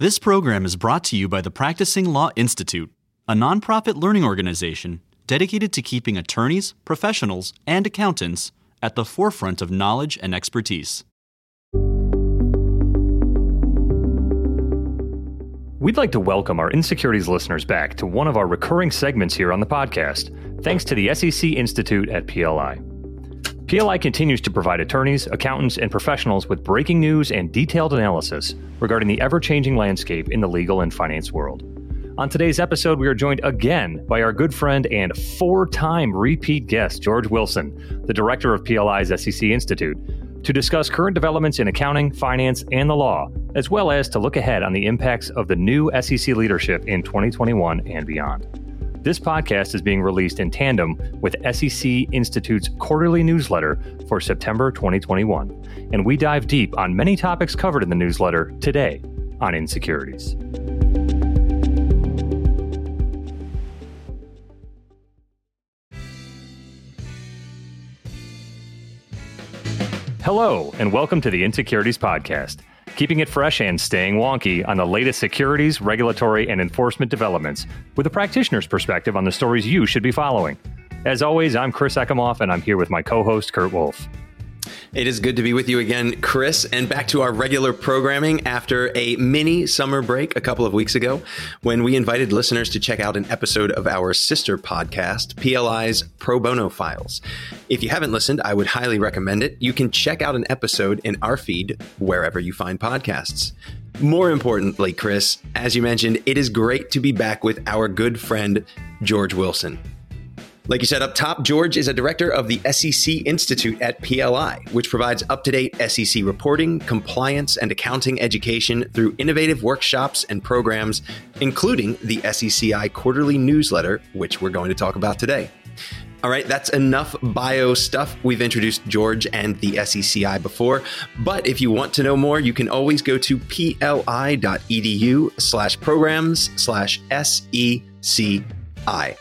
This program is brought to you by the Practicing Law Institute, a nonprofit learning organization dedicated to keeping attorneys, professionals, and accountants at the forefront of knowledge and expertise. We'd like to welcome our Insecurities listeners back to one of our recurring segments here on the podcast, thanks to the SEC Institute at PLI. PLI continues to provide attorneys, accountants, and professionals with breaking news and detailed analysis regarding the ever changing landscape in the legal and finance world. On today's episode, we are joined again by our good friend and four time repeat guest, George Wilson, the director of PLI's SEC Institute, to discuss current developments in accounting, finance, and the law, as well as to look ahead on the impacts of the new SEC leadership in 2021 and beyond. This podcast is being released in tandem with SEC Institute's quarterly newsletter for September 2021, and we dive deep on many topics covered in the newsletter today on insecurities. Hello, and welcome to the Insecurities Podcast keeping it fresh and staying wonky on the latest securities, regulatory, and enforcement developments with a practitioner's perspective on the stories you should be following. As always, I'm Chris Ekimoff, and I'm here with my co host, Kurt Wolf. It is good to be with you again, Chris, and back to our regular programming after a mini summer break a couple of weeks ago when we invited listeners to check out an episode of our sister podcast, PLI's Pro Bono Files. If you haven't listened, I would highly recommend it. You can check out an episode in our feed wherever you find podcasts. More importantly, Chris, as you mentioned, it is great to be back with our good friend, George Wilson. Like you said up top, George is a director of the SEC Institute at PLI, which provides up to date SEC reporting, compliance, and accounting education through innovative workshops and programs, including the SECI quarterly newsletter, which we're going to talk about today. All right, that's enough bio stuff. We've introduced George and the SECI before, but if you want to know more, you can always go to pli.edu slash programs slash SECI.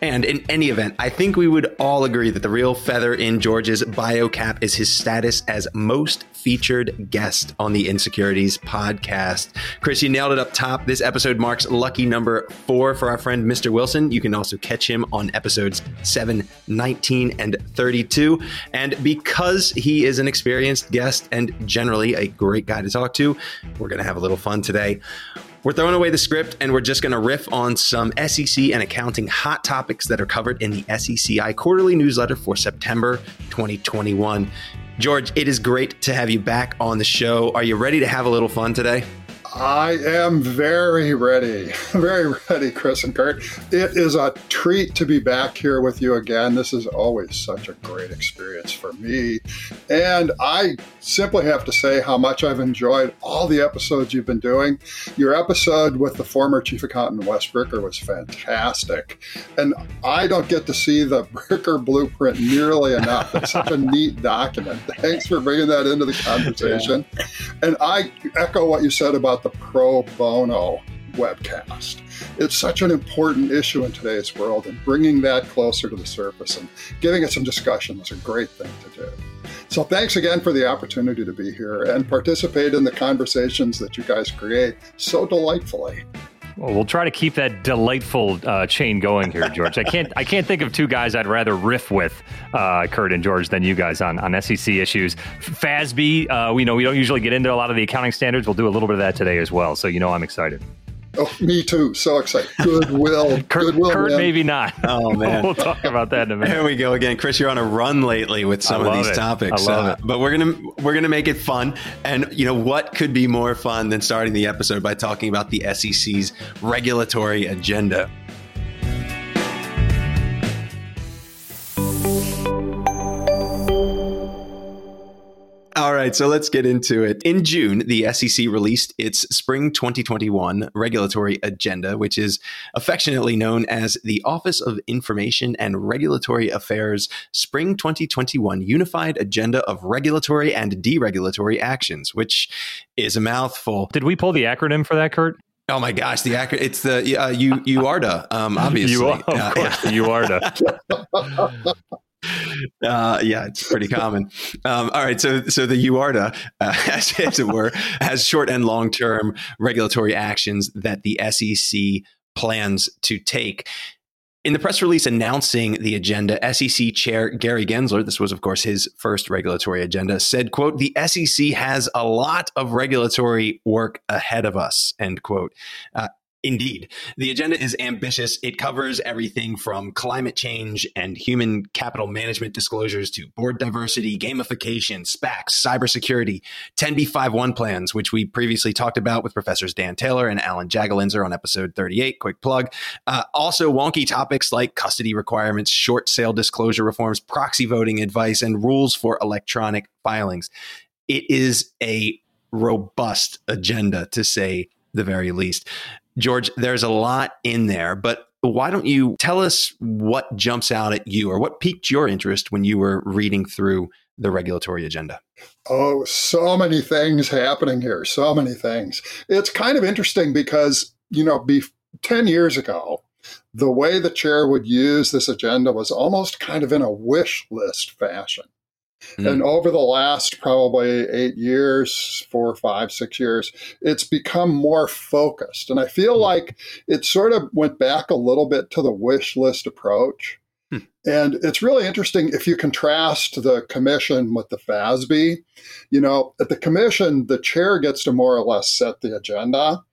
And in any event, I think we would all agree that the real feather in George's bio cap is his status as most featured guest on the Insecurities podcast. Chris, you nailed it up top. This episode marks lucky number four for our friend Mr. Wilson. You can also catch him on episodes 7, 19, and 32. And because he is an experienced guest and generally a great guy to talk to, we're going to have a little fun today. We're throwing away the script and we're just going to riff on some SEC and accounting hot topics that are covered in the SECI quarterly newsletter for September 2021. George, it is great to have you back on the show. Are you ready to have a little fun today? I am very ready, very ready, Chris and Kurt. It is a treat to be back here with you again. This is always such a great experience for me. And I simply have to say how much I've enjoyed all the episodes you've been doing. Your episode with the former chief accountant, Wes Bricker, was fantastic. And I don't get to see the Bricker blueprint nearly enough. It's such a neat document. Thanks for bringing that into the conversation. Yeah. And I echo what you said about the pro bono webcast. It's such an important issue in today's world, and bringing that closer to the surface and giving it some discussion is a great thing to do. So, thanks again for the opportunity to be here and participate in the conversations that you guys create so delightfully. Well, we'll try to keep that delightful uh, chain going here, George. I can't I can't think of two guys I'd rather riff with, uh, Kurt and George, than you guys on, on SEC issues. FASB, uh, we know we don't usually get into a lot of the accounting standards. We'll do a little bit of that today as well. So you know I'm excited. Oh, me too. So excited. Goodwill. Kurt, Goodwill. Kurt maybe not. Oh man, we'll talk about that in a minute. Here we go again, Chris. You're on a run lately with some of these it. topics. I love uh, it. But we're gonna we're gonna make it fun. And you know what could be more fun than starting the episode by talking about the SEC's regulatory agenda. All right, so let's get into it. In June, the SEC released its Spring 2021 regulatory agenda, which is affectionately known as the Office of Information and Regulatory Affairs Spring 2021 Unified Agenda of Regulatory and Deregulatory Actions, which is a mouthful. Did we pull the acronym for that, Kurt? Oh my gosh, the acronym, it's the uh, you UARDA, um, obviously. You are, of Uh, course, yeah. UARDA. Uh, yeah, it's pretty common. Um, all right, so so the UARDA, uh, as, as it were, has short and long term regulatory actions that the SEC plans to take. In the press release announcing the agenda, SEC Chair Gary Gensler, this was of course his first regulatory agenda, said, quote, the SEC has a lot of regulatory work ahead of us, end quote. Uh, Indeed. The agenda is ambitious. It covers everything from climate change and human capital management disclosures to board diversity, gamification, SPACs, cybersecurity, 10b5-1 plans, which we previously talked about with Professors Dan Taylor and Alan Jagolinzer on episode 38. Quick plug. Uh, also, wonky topics like custody requirements, short sale disclosure reforms, proxy voting advice, and rules for electronic filings. It is a robust agenda, to say the very least. George, there's a lot in there, but why don't you tell us what jumps out at you or what piqued your interest when you were reading through the regulatory agenda? Oh, so many things happening here. So many things. It's kind of interesting because, you know, be, 10 years ago, the way the chair would use this agenda was almost kind of in a wish list fashion. Mm. And over the last probably eight years, four, five, six years, it's become more focused. And I feel mm. like it sort of went back a little bit to the wish list approach. Hmm. And it's really interesting if you contrast the commission with the FASB. You know, at the commission, the chair gets to more or less set the agenda.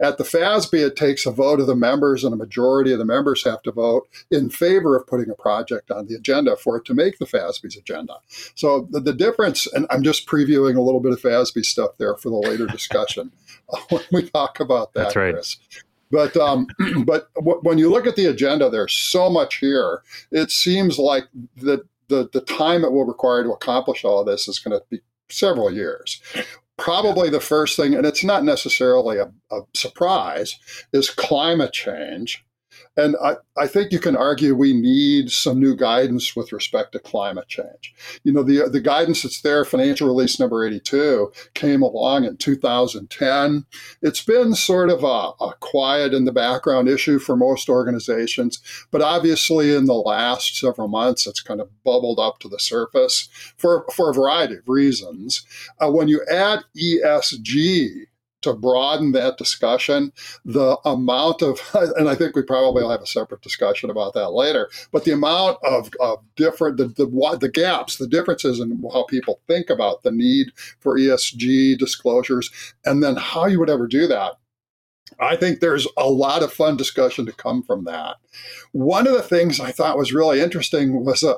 At the FASB, it takes a vote of the members, and a majority of the members have to vote in favor of putting a project on the agenda for it to make the FASB's agenda. So the, the difference, and I'm just previewing a little bit of FASB stuff there for the later discussion when we talk about that, That's right. Chris. But um, but w- when you look at the agenda, there's so much here. It seems like the, the the time it will require to accomplish all of this is going to be several years probably the first thing, and it's not necessarily a, a surprise, is climate change. And I, I think you can argue we need some new guidance with respect to climate change. You know, the, the guidance that's there, financial release number 82, came along in 2010. It's been sort of a, a quiet in the background issue for most organizations, but obviously in the last several months, it's kind of bubbled up to the surface for, for a variety of reasons. Uh, when you add ESG to broaden that discussion, the amount of, and I think we probably will have a separate discussion about that later, but the amount of, of different, the, the, the gaps, the differences in how people think about the need for ESG disclosures, and then how you would ever do that. I think there's a lot of fun discussion to come from that. One of the things I thought was really interesting was a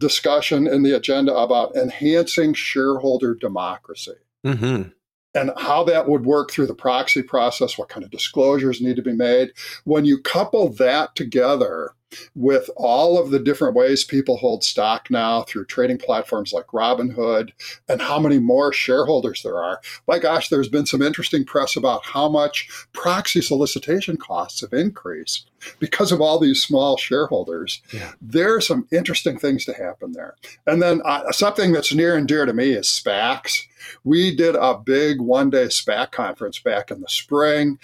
discussion in the agenda about enhancing shareholder democracy. Mm-hmm and how that would work through the proxy process, what kind of disclosures need to be made. When you couple that together with all of the different ways people hold stock now through trading platforms like Robinhood and how many more shareholders there are. My gosh, there's been some interesting press about how much proxy solicitation costs have increased because of all these small shareholders. Yeah. There are some interesting things to happen there. And then uh, something that's near and dear to me is SPACs. We did a big one day SPAC conference back in the spring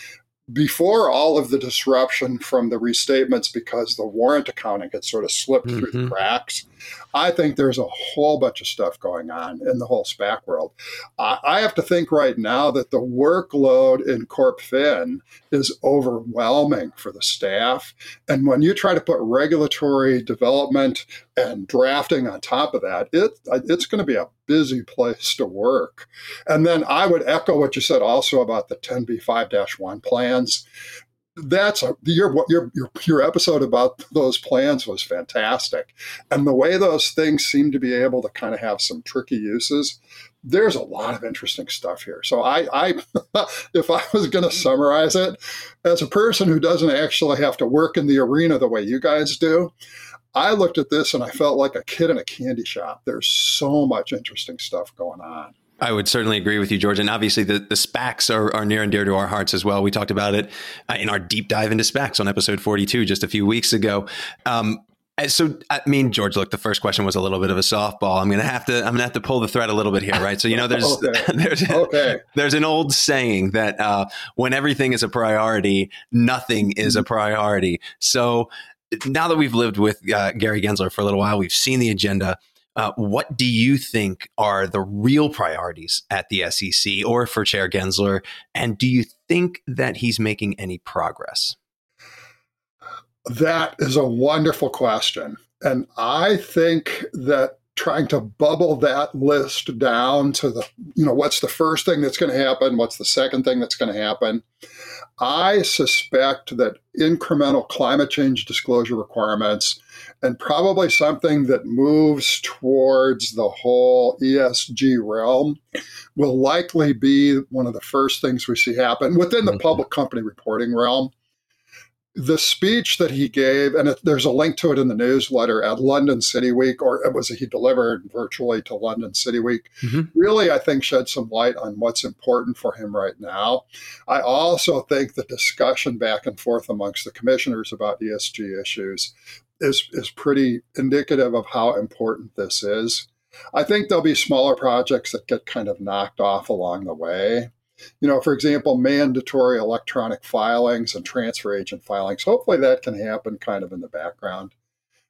before all of the disruption from the restatements because the warrant accounting had sort of slipped mm-hmm. through the mm-hmm. cracks, I think there's a whole bunch of stuff going on in the whole SPAC world. I have to think right now that the workload in CorpFin is overwhelming for the staff. And when you try to put regulatory development and drafting on top of that, it, it's going to be a busy place to work. And then I would echo what you said also about the 10b5 1 plans that's a, your, your your your episode about those plans was fantastic, and the way those things seem to be able to kind of have some tricky uses. There's a lot of interesting stuff here. So I, I if I was going to summarize it, as a person who doesn't actually have to work in the arena the way you guys do, I looked at this and I felt like a kid in a candy shop. There's so much interesting stuff going on. I would certainly agree with you, George. And obviously, the, the SPACs are, are near and dear to our hearts as well. We talked about it uh, in our deep dive into SPACs on episode 42 just a few weeks ago. Um, so, I mean, George, look, the first question was a little bit of a softball. I'm gonna have to, I'm gonna have to pull the thread a little bit here, right? So, you know, there's, okay. there's, okay. there's an old saying that uh, when everything is a priority, nothing is a priority. So, now that we've lived with uh, Gary Gensler for a little while, we've seen the agenda. Uh, what do you think are the real priorities at the SEC or for Chair Gensler? And do you think that he's making any progress? That is a wonderful question. And I think that trying to bubble that list down to the, you know, what's the first thing that's going to happen? What's the second thing that's going to happen? I suspect that incremental climate change disclosure requirements and probably something that moves towards the whole ESG realm will likely be one of the first things we see happen within the mm-hmm. public company reporting realm the speech that he gave, and it, there's a link to it in the newsletter at London City Week, or it was he delivered virtually to London City Week, mm-hmm. really, I think, shed some light on what's important for him right now. I also think the discussion back and forth amongst the commissioners about ESG issues is, is pretty indicative of how important this is. I think there'll be smaller projects that get kind of knocked off along the way you know, for example, mandatory electronic filings and transfer agent filings. Hopefully that can happen kind of in the background.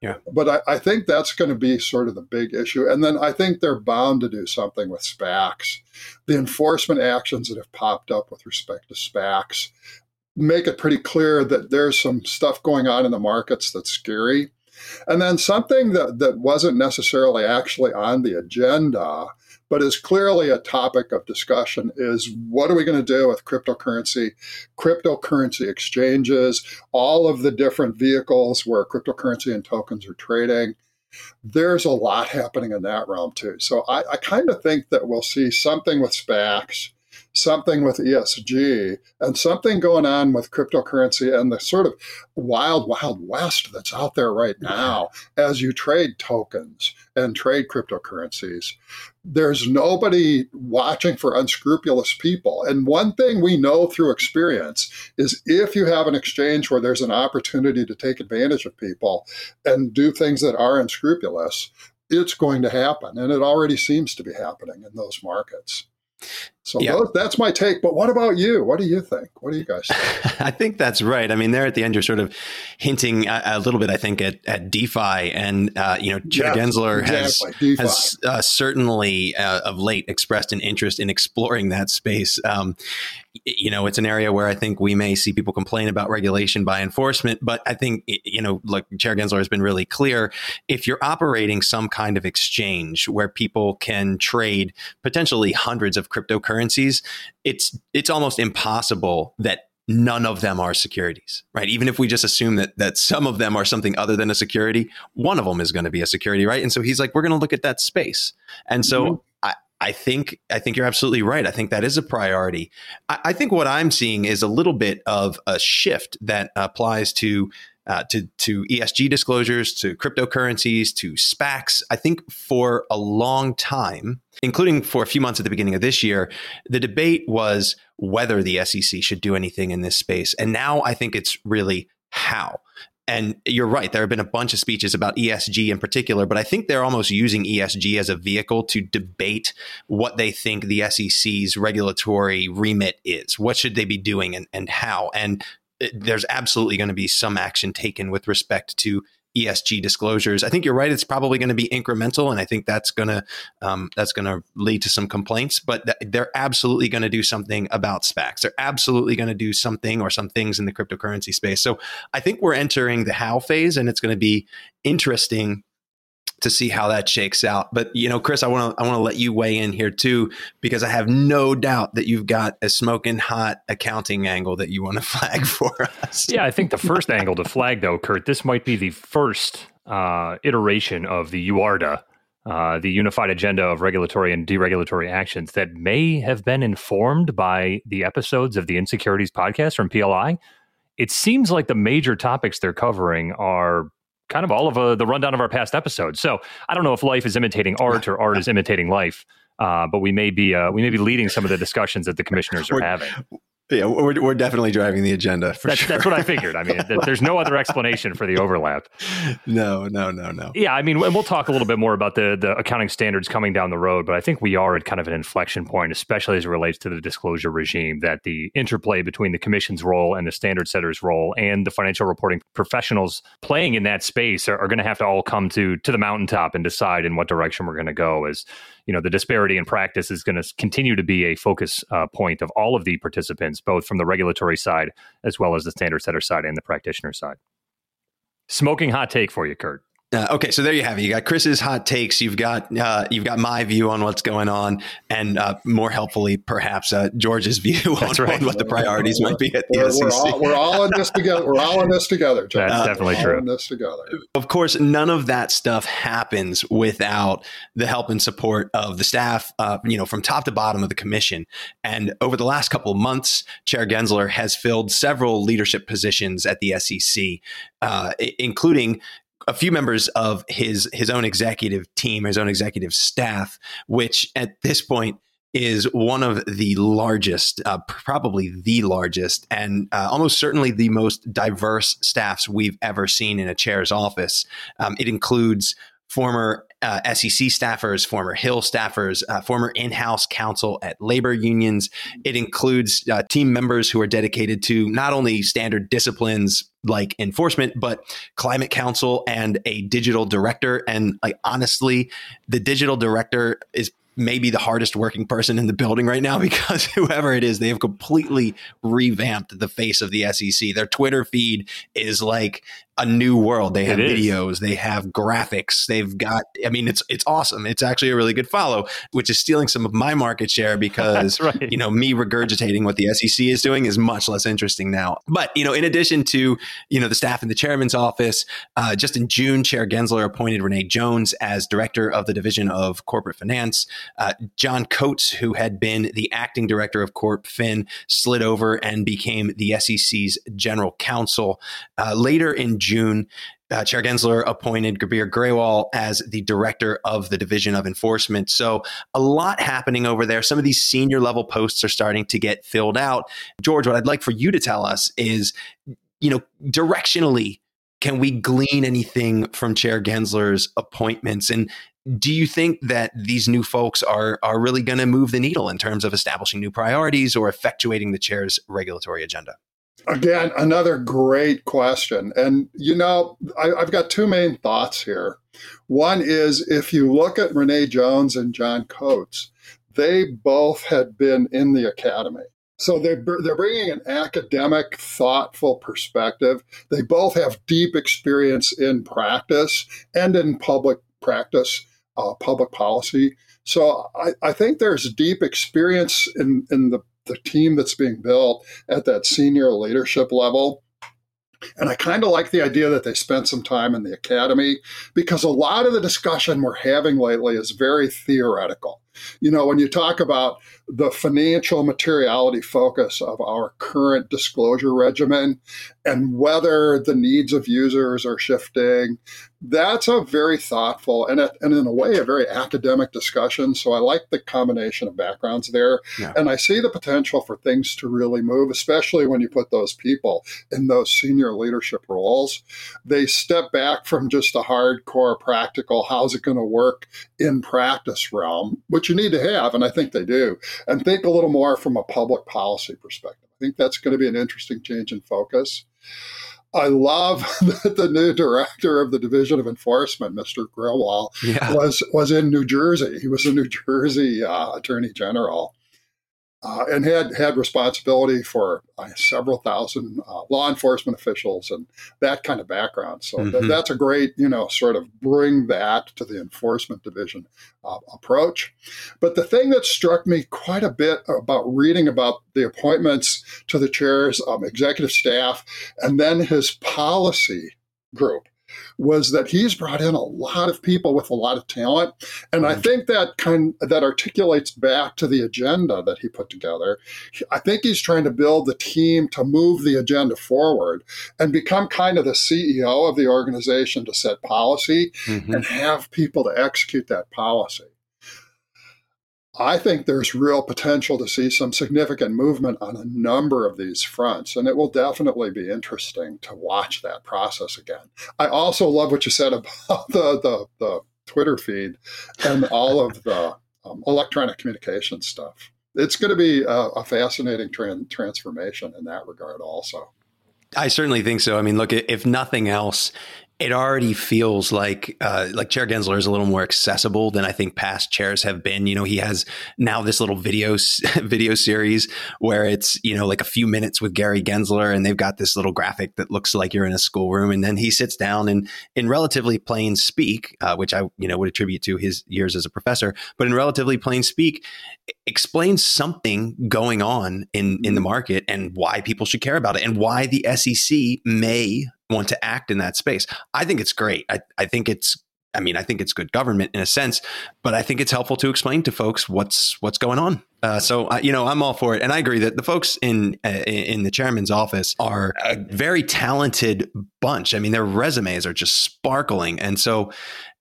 Yeah. But I, I think that's going to be sort of the big issue. And then I think they're bound to do something with SPACs. The enforcement actions that have popped up with respect to SPACs make it pretty clear that there's some stuff going on in the markets that's scary. And then something that, that wasn't necessarily actually on the agenda but is clearly a topic of discussion is what are we going to do with cryptocurrency, cryptocurrency exchanges, all of the different vehicles where cryptocurrency and tokens are trading. There's a lot happening in that realm too. So I, I kind of think that we'll see something with SPACs something with ESG and something going on with cryptocurrency and the sort of wild, wild west that's out there right now as you trade tokens and trade cryptocurrencies. There's nobody watching for unscrupulous people. And one thing we know through experience is if you have an exchange where there's an opportunity to take advantage of people and do things that are unscrupulous, it's going to happen. And it already seems to be happening in those markets. So yeah. that's my take. But what about you? What do you think? What do you guys think? I think that's right. I mean, there at the end, you're sort of hinting a, a little bit, I think, at, at DeFi. And, uh, you know, Chair yes, Gensler exactly. has, has uh, certainly uh, of late expressed an interest in exploring that space. Um, you know, it's an area where I think we may see people complain about regulation by enforcement. But I think, you know, like Chair Gensler has been really clear if you're operating some kind of exchange where people can trade potentially hundreds of cryptocurrencies, it's it's almost impossible that none of them are securities, right? Even if we just assume that that some of them are something other than a security, one of them is going to be a security, right? And so he's like, we're going to look at that space. And so mm-hmm. I, I think I think you're absolutely right. I think that is a priority. I, I, think what I'm seeing is a little bit of a shift that applies to uh, to to ESG disclosures, to cryptocurrencies, to SPACs. I think for a long time, including for a few months at the beginning of this year, the debate was whether the SEC should do anything in this space, and now I think it's really how. And you're right. There have been a bunch of speeches about ESG in particular, but I think they're almost using ESG as a vehicle to debate what they think the SEC's regulatory remit is. What should they be doing and, and how? And there's absolutely going to be some action taken with respect to ESG disclosures. I think you're right. It's probably going to be incremental, and I think that's going to um, that's going to lead to some complaints. But th- they're absolutely going to do something about SPACs. They're absolutely going to do something or some things in the cryptocurrency space. So I think we're entering the how phase, and it's going to be interesting to see how that shakes out. But you know, Chris, I want to I want to let you weigh in here too because I have no doubt that you've got a smoking hot accounting angle that you want to flag for us. Yeah, I think the first angle to flag though, Kurt, this might be the first uh, iteration of the UARDA, uh, the Unified Agenda of Regulatory and Deregulatory Actions, that may have been informed by the episodes of the Insecurities podcast from PLI. It seems like the major topics they're covering are kind of all of uh, the rundown of our past episodes. So I don't know if life is imitating art or art is imitating life. Uh, but we may be uh, we may be leading some of the discussions that the commissioners are having. Yeah, we're, we're definitely driving the agenda for that's, sure. That's what I figured. I mean, there's no other explanation for the overlap. No, no, no, no. Yeah, I mean, and we'll talk a little bit more about the the accounting standards coming down the road, but I think we are at kind of an inflection point, especially as it relates to the disclosure regime. That the interplay between the commission's role and the standard setter's role, and the financial reporting professionals playing in that space, are, are going to have to all come to to the mountaintop and decide in what direction we're going to go. As you know, the disparity in practice is going to continue to be a focus uh, point of all of the participants, both from the regulatory side as well as the standard setter side and the practitioner side. Smoking hot take for you, Kurt. Uh, okay, so there you have it. You got Chris's hot takes. You've got uh, you've got my view on what's going on, and uh, more helpfully, perhaps uh, George's view on, right. on, what the priorities might be at the we're, SEC. We're all, we're all, in this together. We're all in this together. John. That's definitely all true. In this together. Of course, none of that stuff happens without the help and support of the staff. Uh, you know, from top to bottom of the commission. And over the last couple of months, Chair Gensler has filled several leadership positions at the SEC, uh, including a few members of his his own executive team, his own executive staff, which at this point is one of the largest, uh, probably the largest, and uh, almost certainly the most diverse staffs we've ever seen in a chair's office. Um, it includes former uh, SEC staffers, former Hill staffers, uh, former in house counsel at labor unions. It includes uh, team members who are dedicated to not only standard disciplines like enforcement, but climate counsel and a digital director. And like honestly, the digital director is maybe the hardest working person in the building right now because whoever it is, they have completely revamped the face of the SEC. Their Twitter feed is like a new world. They have videos, they have graphics, they've got I mean it's it's awesome. It's actually a really good follow, which is stealing some of my market share because right. you know, me regurgitating what the SEC is doing is much less interesting now. But, you know, in addition to, you know, the staff in the chairman's office, uh, just in June, Chair Gensler appointed Renee Jones as director of the Division of Corporate Finance. Uh, John Coates, who had been the acting director of Corp Fin, slid over and became the SEC's general counsel. Uh, later in June, uh, Chair Gensler appointed Gurbir Grewal as the director of the Division of Enforcement. So a lot happening over there. Some of these senior level posts are starting to get filled out. George, what I'd like for you to tell us is, you know, directionally, can we glean anything from Chair Gensler's appointments? And do you think that these new folks are are really going to move the needle in terms of establishing new priorities or effectuating the chair's regulatory agenda? Again, another great question. And, you know, I, have got two main thoughts here. One is if you look at Renee Jones and John Coates, they both had been in the academy. So they're, they're bringing an academic, thoughtful perspective. They both have deep experience in practice and in public practice, uh, public policy. So I, I think there's deep experience in, in the the team that's being built at that senior leadership level. And I kind of like the idea that they spent some time in the academy because a lot of the discussion we're having lately is very theoretical. You know, when you talk about the financial materiality focus of our current disclosure regimen and whether the needs of users are shifting, that's a very thoughtful and, a, and in a way, a very academic discussion. So I like the combination of backgrounds there. Yeah. And I see the potential for things to really move, especially when you put those people in those senior leadership roles. They step back from just a hardcore practical, how's it going to work in practice realm, which you need to have. And I think they do. And think a little more from a public policy perspective. I think that's going to be an interesting change in focus. I love that the new director of the Division of Enforcement, Mr. Grewal, yeah. was was in New Jersey. He was a New Jersey uh, Attorney General, uh, and had had responsibility for uh, several thousand uh, law enforcement officials and that kind of background. So mm-hmm. th- that's a great, you know, sort of bring that to the enforcement division uh, approach. But the thing that struck me quite a bit about reading about the appointments to the chair's um, executive staff and then his policy group was that he's brought in a lot of people with a lot of talent, and I mm. think that kind that articulates back to the agenda that he put together. I think he's trying to build the team to move the agenda forward and become kind of the CEO of the organization to set policy mm-hmm. and have people to execute that policy. I think there's real potential to see some significant movement on a number of these fronts, and it will definitely be interesting to watch that process again. I also love what you said about the the, the Twitter feed and all of the um, electronic communication stuff. It's going to be a, a fascinating tra- transformation in that regard, also. I certainly think so. I mean, look, if nothing else, it already feels like uh, like Chair Gensler is a little more accessible than I think past chairs have been. You know, he has now this little video video series where it's you know like a few minutes with Gary Gensler, and they've got this little graphic that looks like you're in a schoolroom, and then he sits down and in relatively plain speak, uh, which I you know would attribute to his years as a professor, but in relatively plain speak, explains something going on in in the market and why people should care about it, and why the SEC may want to act in that space. I think it's great. I, I think it's I mean, I think it's good government in a sense, but I think it's helpful to explain to folks what's what's going on. Uh, so, you know, I'm all for it, and I agree that the folks in uh, in the chairman's office are a very talented bunch. I mean, their resumes are just sparkling, and so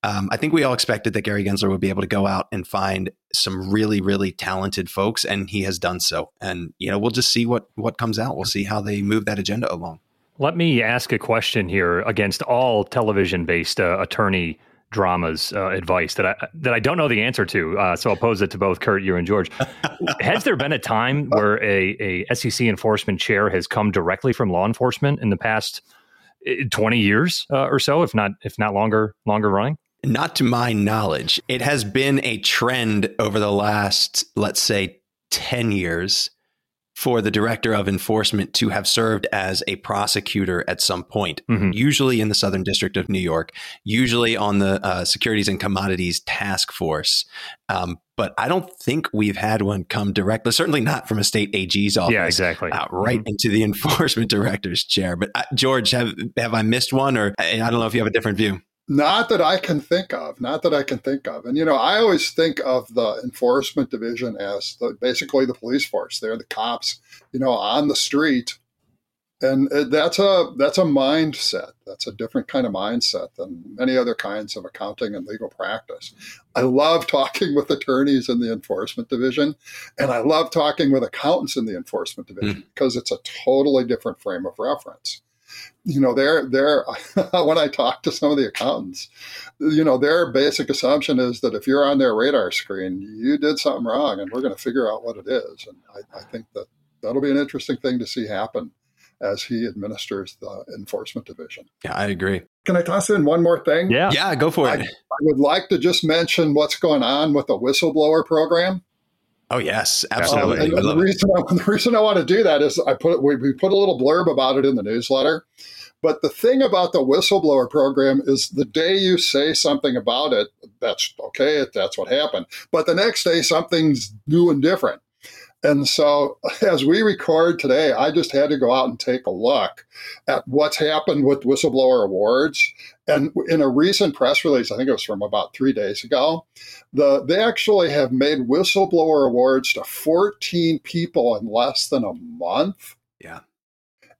um, I think we all expected that Gary Gensler would be able to go out and find some really, really talented folks, and he has done so. And you know, we'll just see what what comes out. We'll see how they move that agenda along. Let me ask a question here against all television-based uh, attorney dramas uh, advice that I that I don't know the answer to. Uh, so I'll pose it to both Kurt, you, and George. has there been a time where a, a SEC enforcement chair has come directly from law enforcement in the past eh, twenty years uh, or so, if not if not longer longer running? Not to my knowledge. It has been a trend over the last, let's say, ten years for the director of enforcement to have served as a prosecutor at some point, mm-hmm. usually in the Southern District of New York, usually on the uh, Securities and Commodities Task Force. Um, but I don't think we've had one come directly, certainly not from a state AG's office. Yeah, exactly. Uh, right mm-hmm. into the enforcement director's chair. But uh, George, have have I missed one, or I don't know if you have a different view. Not that I can think of, not that I can think of. And, you know, I always think of the enforcement division as the, basically the police force. They're the cops, you know, on the street. And that's a that's a mindset. That's a different kind of mindset than many other kinds of accounting and legal practice. I love talking with attorneys in the enforcement division, and I love talking with accountants in the enforcement division mm. because it's a totally different frame of reference you know, they're, they're when I talk to some of the accountants, you know, their basic assumption is that if you're on their radar screen, you did something wrong and we're going to figure out what it is. And I, I think that that'll be an interesting thing to see happen as he administers the enforcement division. Yeah, I agree. Can I toss in one more thing? Yeah. Yeah, go for it. I, I would like to just mention what's going on with the whistleblower program. Oh yes, absolutely. Um, the, reason I, the reason I want to do that is I put we, we put a little blurb about it in the newsletter. But the thing about the whistleblower program is the day you say something about it, that's okay, that's what happened. But the next day, something's new and different. And so, as we record today, I just had to go out and take a look at what's happened with whistleblower awards. And in a recent press release, I think it was from about three days ago, the, they actually have made whistleblower awards to 14 people in less than a month. Yeah.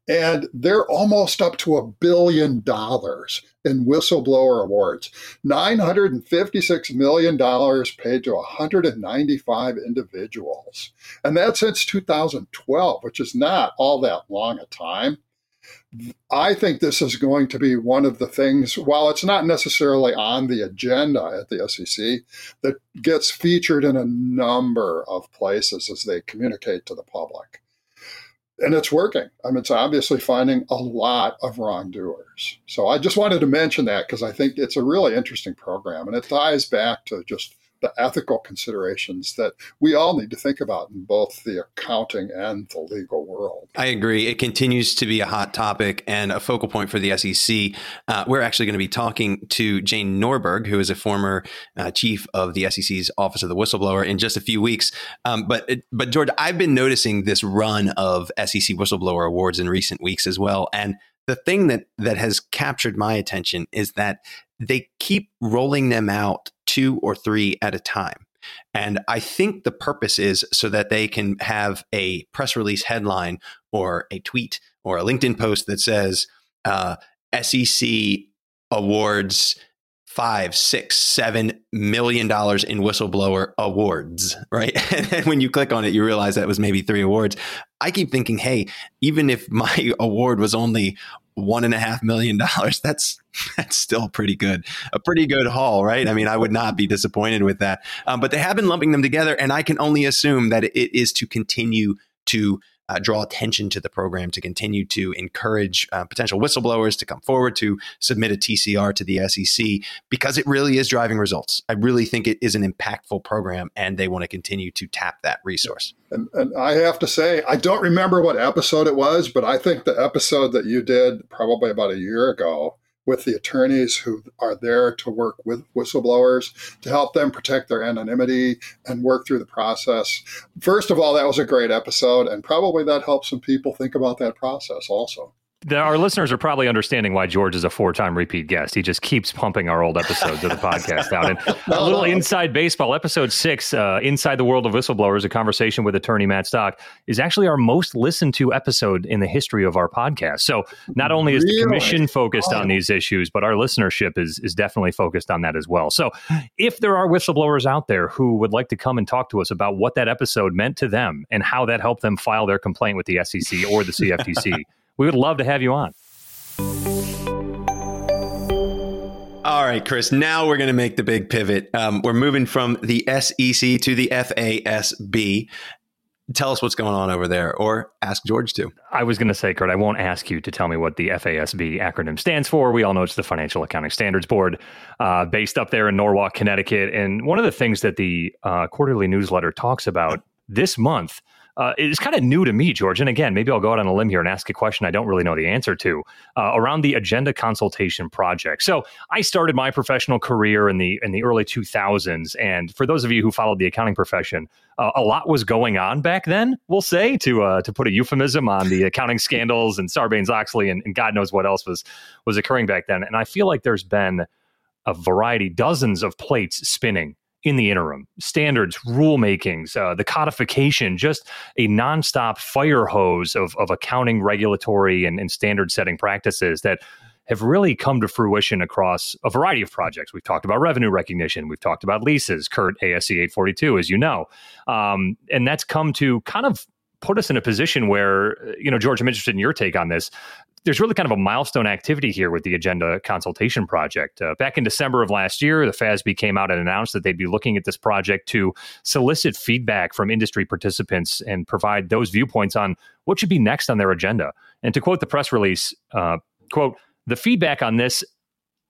And they're almost up to a billion dollars in whistleblower awards. $956 million paid to 195 individuals. And that's since 2012, which is not all that long a time. I think this is going to be one of the things, while it's not necessarily on the agenda at the SEC, that gets featured in a number of places as they communicate to the public and it's working. I mean, it's obviously finding a lot of wrongdoers. So I just wanted to mention that because I think it's a really interesting program and it ties back to just the ethical considerations that we all need to think about in both the accounting and the legal world. I agree. It continues to be a hot topic and a focal point for the SEC. Uh, we're actually going to be talking to Jane Norberg, who is a former uh, chief of the SEC's Office of the Whistleblower, in just a few weeks. Um, but but George, I've been noticing this run of SEC whistleblower awards in recent weeks as well, and the thing that that has captured my attention is that they keep rolling them out two or three at a time. And I think the purpose is so that they can have a press release headline or a tweet or a LinkedIn post that says uh, SEC awards five, six, seven million dollars in whistleblower awards, right? And when you click on it, you realize that was maybe three awards. I keep thinking, hey, even if my award was only one and a half million dollars, that's that's still pretty good, a pretty good haul, right? I mean, I would not be disappointed with that. Um, but they have been lumping them together, and I can only assume that it is to continue to uh, draw attention to the program to continue to encourage uh, potential whistleblowers to come forward to submit a TCR to the SEC because it really is driving results. I really think it is an impactful program and they want to continue to tap that resource. And, and I have to say, I don't remember what episode it was, but I think the episode that you did probably about a year ago with the attorneys who are there to work with whistleblowers to help them protect their anonymity and work through the process. First of all, that was a great episode, and probably that helps some people think about that process also our listeners are probably understanding why George is a four-time repeat guest. He just keeps pumping our old episodes of the podcast out. And a little inside baseball, episode six, uh, "Inside the World of Whistleblowers," a conversation with attorney Matt Stock, is actually our most listened to episode in the history of our podcast. So not only is the commission focused on these issues, but our listenership is is definitely focused on that as well. So if there are whistleblowers out there who would like to come and talk to us about what that episode meant to them and how that helped them file their complaint with the SEC or the CFTC we would love to have you on. All right, Chris. Now we're going to make the big pivot. Um, we're moving from the SEC to the FASB. Tell us what's going on over there, or ask George to. I was going to say, Kurt, I won't ask you to tell me what the FASB acronym stands for. We all know it's the Financial Accounting Standards Board, uh, based up there in Norwalk, Connecticut. And one of the things that the uh, quarterly newsletter talks about this month uh, is kind of new to me, George. And again, maybe I'll go out on a limb here and ask a question I don't really know the answer to uh, around the Agenda Consultation Project. So I started my professional career in the in the early 2000s, and for those of you who followed the accounting profession, uh, a lot was going on back then. We'll say to uh, to put a euphemism on the accounting scandals and Sarbanes Oxley and, and God knows what else was was occurring back then. And I feel like there's been a variety, dozens of plates spinning in the interim standards rulemakings uh, the codification just a nonstop fire hose of, of accounting regulatory and, and standard setting practices that have really come to fruition across a variety of projects. We've talked about revenue recognition. We've talked about leases, Kurt ASC 842, as you know. Um, and that's come to kind of put us in a position where, you know, George, I'm interested in your take on this there's really kind of a milestone activity here with the agenda consultation project. Uh, back in December of last year, the FASB came out and announced that they'd be looking at this project to solicit feedback from industry participants and provide those viewpoints on what should be next on their agenda. And to quote the press release, uh, quote, the feedback on this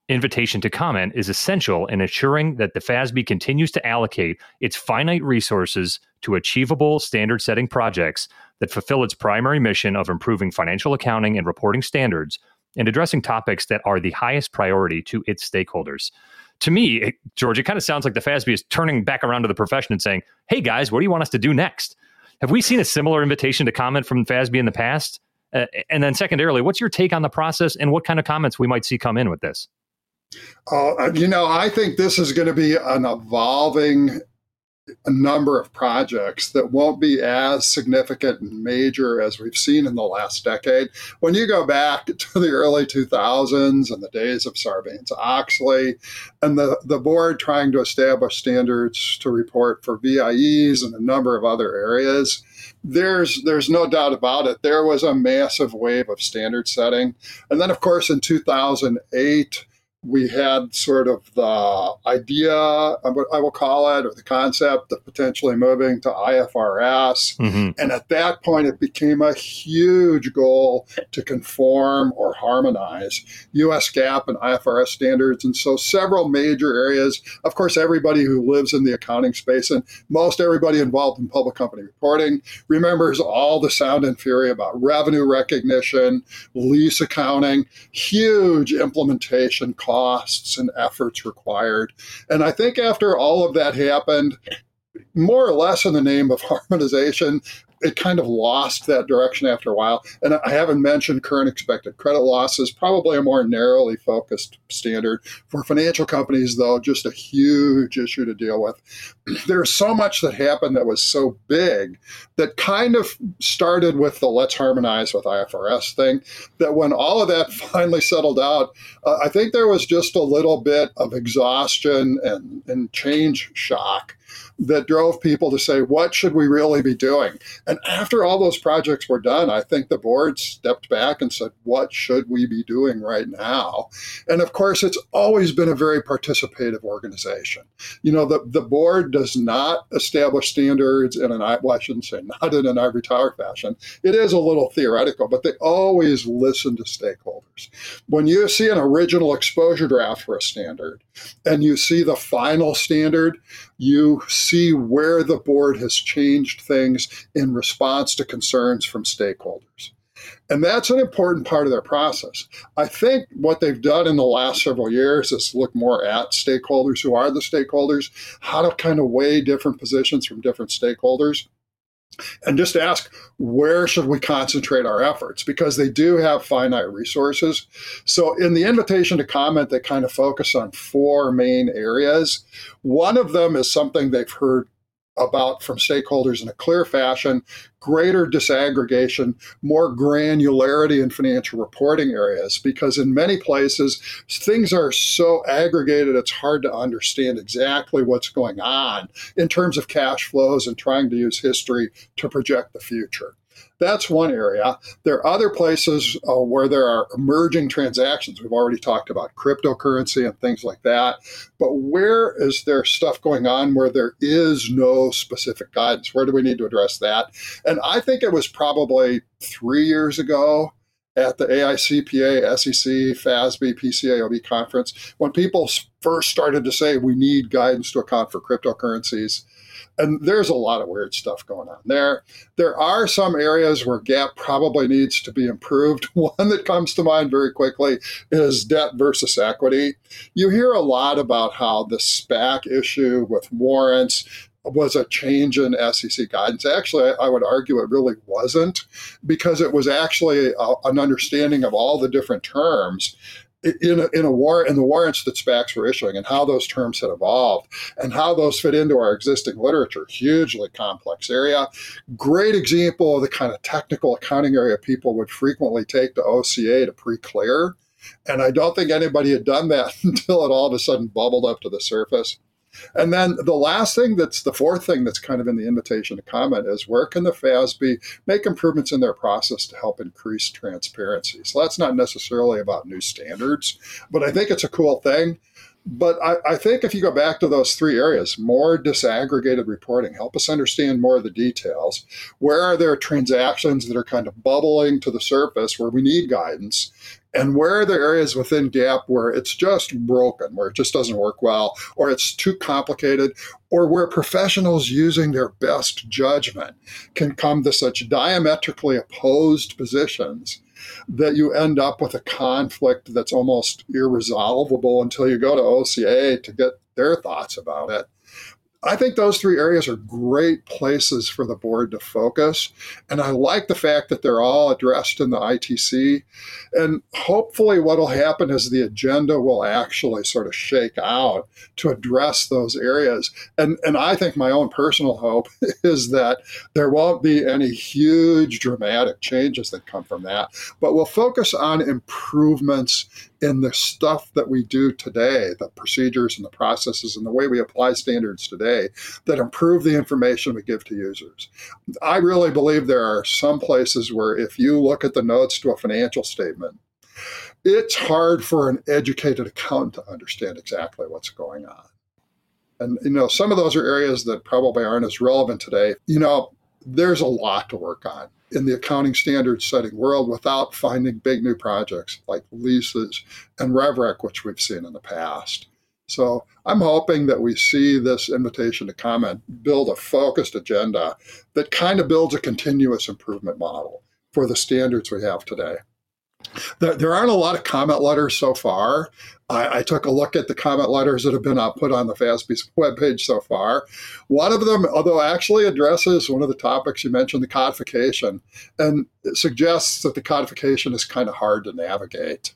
invitation to comment is essential in ensuring that the FASB continues to allocate its finite resources to achievable standard setting projects that fulfill its primary mission of improving financial accounting and reporting standards and addressing topics that are the highest priority to its stakeholders. To me, George, it kind of sounds like the FASB is turning back around to the profession and saying, hey guys, what do you want us to do next? Have we seen a similar invitation to comment from FASB in the past? Uh, and then, secondarily, what's your take on the process and what kind of comments we might see come in with this? Uh, you know, I think this is going to be an evolving number of projects that won't be as significant and major as we've seen in the last decade. When you go back to the early 2000s and the days of Sarbanes Oxley and the, the board trying to establish standards to report for VIEs and a number of other areas, there's there's no doubt about it. There was a massive wave of standard setting. And then of course in 2008 we had sort of the idea, I will call it, or the concept of potentially moving to IFRS. Mm-hmm. And at that point, it became a huge goal to conform or harmonize US GAAP and IFRS standards. And so, several major areas, of course, everybody who lives in the accounting space and most everybody involved in public company reporting remembers all the sound and fury about revenue recognition, lease accounting, huge implementation costs and efforts required. And I think after all of that happened, more or less in the name of harmonization, it kind of lost that direction after a while. And I haven't mentioned current expected credit losses, probably a more narrowly focused standard. For financial companies, though, just a huge issue to deal with. There's so much that happened that was so big that kind of started with the let's harmonize with IFRS thing. That when all of that finally settled out, uh, I think there was just a little bit of exhaustion and, and change shock that drove people to say, what should we really be doing? And after all those projects were done, I think the board stepped back and said, what should we be doing right now? And of course, it's always been a very participative organization. You know, the, the board does not establish standards in an, well, I shouldn't say not in an ivory tower fashion. It is a little theoretical, but they always listen to stakeholders. When you see an original exposure draft for a standard and you see the final standard, you see where the board has changed things in response to concerns from stakeholders. And that's an important part of their process. I think what they've done in the last several years is look more at stakeholders who are the stakeholders, how to kind of weigh different positions from different stakeholders and just ask where should we concentrate our efforts? Because they do have finite resources. So in the invitation to comment they kind of focus on four main areas. One of them is something they've heard about from stakeholders in a clear fashion, greater disaggregation, more granularity in financial reporting areas, because in many places things are so aggregated it's hard to understand exactly what's going on in terms of cash flows and trying to use history to project the future. That's one area. There are other places uh, where there are emerging transactions. We've already talked about cryptocurrency and things like that. But where is there stuff going on where there is no specific guidance? Where do we need to address that? And I think it was probably three years ago at the AICPA, SEC, FASB, PCAOB conference when people first started to say we need guidance to account for cryptocurrencies and there's a lot of weird stuff going on there. There are some areas where GAAP probably needs to be improved. One that comes to mind very quickly is debt versus equity. You hear a lot about how the SPAC issue with warrants was a change in SEC guidance. Actually, I would argue it really wasn't because it was actually a, an understanding of all the different terms in a, in a war in the warrants that SPACs were issuing and how those terms had evolved and how those fit into our existing literature. Hugely complex area. Great example of the kind of technical accounting area people would frequently take to OCA to pre-clear. And I don't think anybody had done that until it all of a sudden bubbled up to the surface. And then the last thing that's the fourth thing that's kind of in the invitation to comment is where can the FASB make improvements in their process to help increase transparency? So that's not necessarily about new standards, but I think it's a cool thing. But I, I, think if you go back to those three areas, more disaggregated reporting, help us understand more of the details. Where are there transactions that are kind of bubbling to the surface where we need guidance? And where are there areas within GAAP where it's just broken, where it just doesn't work well, or it's too complicated, or where professionals using their best judgment can come to such diametrically opposed positions that you end up with a conflict that's almost irresolvable until you go to OCA to get their thoughts about it. I think those three areas are great places for the board to focus. And I like the fact that they're all addressed in the ITC. And hopefully, what will happen is the agenda will actually sort of shake out to address those areas. And, and I think my own personal hope is that there won't be any huge dramatic changes that come from that, but we'll focus on improvements in the stuff that we do today, the procedures and the processes and the way we apply standards today that improve the information we give to users. I really believe there are some places where if you look at the notes to a financial statement, it's hard for an educated accountant to understand exactly what's going on. And you know, some of those are areas that probably aren't as relevant today. You know, there's a lot to work on in the accounting standards setting world without finding big new projects like leases and RevRec, which we've seen in the past. So I'm hoping that we see this invitation to comment build a focused agenda that kind of builds a continuous improvement model for the standards we have today. There, there aren't a lot of comment letters so far. I, I, took a look at the comment letters that have been uh, put on the FASB's webpage so far. One of them, although actually addresses one of the topics you mentioned, the codification, and suggests that the codification is kind of hard to navigate.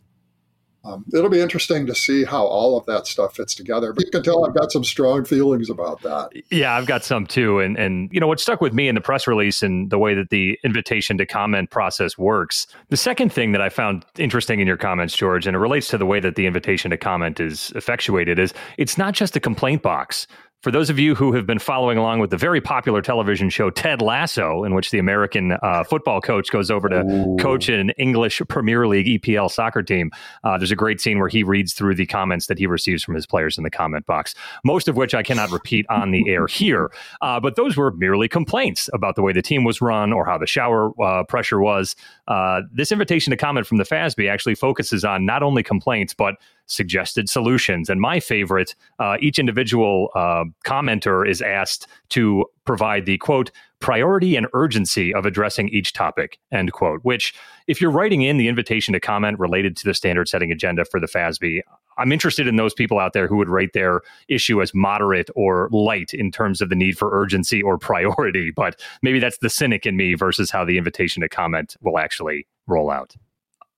Um, it'll be interesting to see how all of that stuff fits together. But you can tell I've got some strong feelings about that. Yeah, I've got some too. And and you know what stuck with me in the press release and the way that the invitation to comment process works. The second thing that I found interesting in your comments, George, and it relates to the way that the invitation to comment is effectuated, is it's not just a complaint box for those of you who have been following along with the very popular television show Ted Lasso, in which the American uh, football coach goes over to Ooh. coach an English Premier League EPL soccer team, uh, there's a great scene where he reads through the comments that he receives from his players in the comment box, most of which I cannot repeat on the air here. Uh, but those were merely complaints about the way the team was run or how the shower uh, pressure was. Uh, this invitation to comment from the FASB actually focuses on not only complaints, but suggested solutions. And my favorite, uh, each individual uh, commenter is asked to provide the quote, priority and urgency of addressing each topic, end quote. Which, if you're writing in the invitation to comment related to the standard setting agenda for the FASB, I'm interested in those people out there who would rate their issue as moderate or light in terms of the need for urgency or priority. But maybe that's the cynic in me versus how the invitation to comment will actually roll out.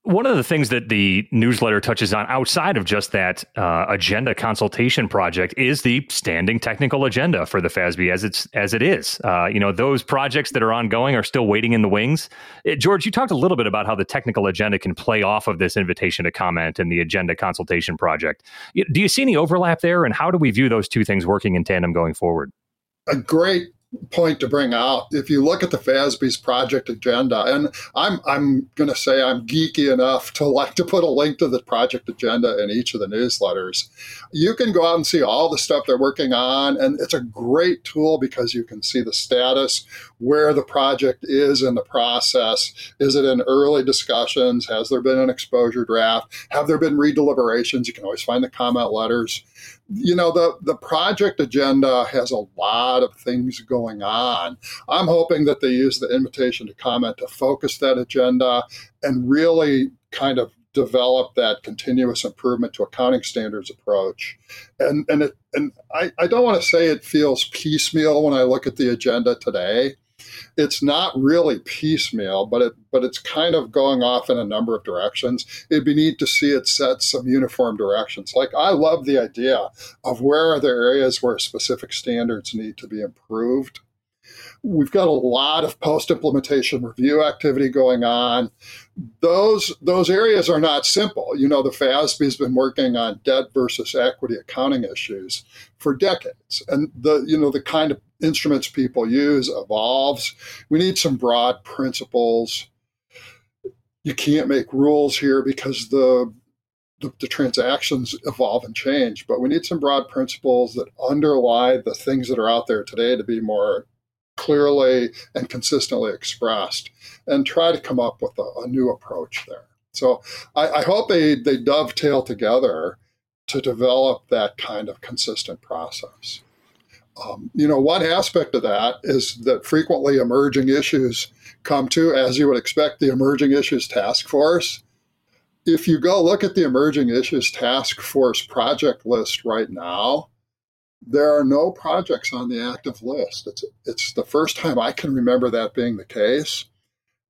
One of the things that the newsletter touches on outside of just that uh, agenda consultation project is the standing technical agenda for the FASB as it's as it is. Uh, you know, those projects that are ongoing are still waiting in the wings. It, uh, George, you talked a little bit about how the technical agenda can play off of this invitation to comment and the agenda consultation project. Do you see any overlap there, and how do we view those two things working in tandem going forward? A great point to bring out. If you look at the FASB's project agenda, and I'm I'm going to say I'm geeky enough to like to put a link to the project agenda in each of the newsletters. You can go out and see all the stuff they're working on, and it's a great tool because you can see the status, where the project is in the process. Is it in early discussions? Has there been an exposure draft? Have there been redeliberations? You can always find the comment letters you know the the project agenda has a lot of things going on. I'm hoping that they use the invitation to comment to focus that agenda and really kind of develop that continuous improvement to accounting standards approach. And and it and i, I don't want to say it feels piecemeal when i look at the agenda today it's not really piecemeal, but it but it's kind of going off in a number of directions. It'd be neat to see it set some uniform directions. Like I love the idea of where are there areas where specific standards need to be improved We've got a lot of post implementation review activity going on. Those those areas are not simple. You know, the FASB has been working on debt versus equity accounting issues for decades, and the you know the kind of instruments people use evolves. We need some broad principles. You can't make rules here because the the, the, transactions evolve and change, but we need some broad principles that underlie the things that are out there today to be more clearly and consistently expressed and try to come up with a, a new approach there. So I, I, hope they, they dovetail together to develop that kind of consistent process. Um, you know, one aspect of that is that frequently emerging issues come to, as you would expect, the Emerging Issues Task Force. If you go look at the Emerging Issues Task Force project list right now, there are no projects on the active list. It's it's the first time I can remember that being the case,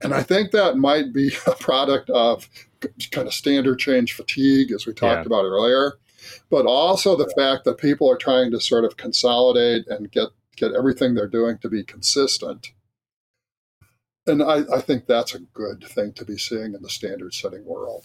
and I think that might be a product of kind of standard change fatigue, as we talked yeah. about earlier, but also the fact that people are trying to sort of consolidate and get get everything they're doing to be consistent. And I, I think that's a good thing to be seeing in the standard setting world.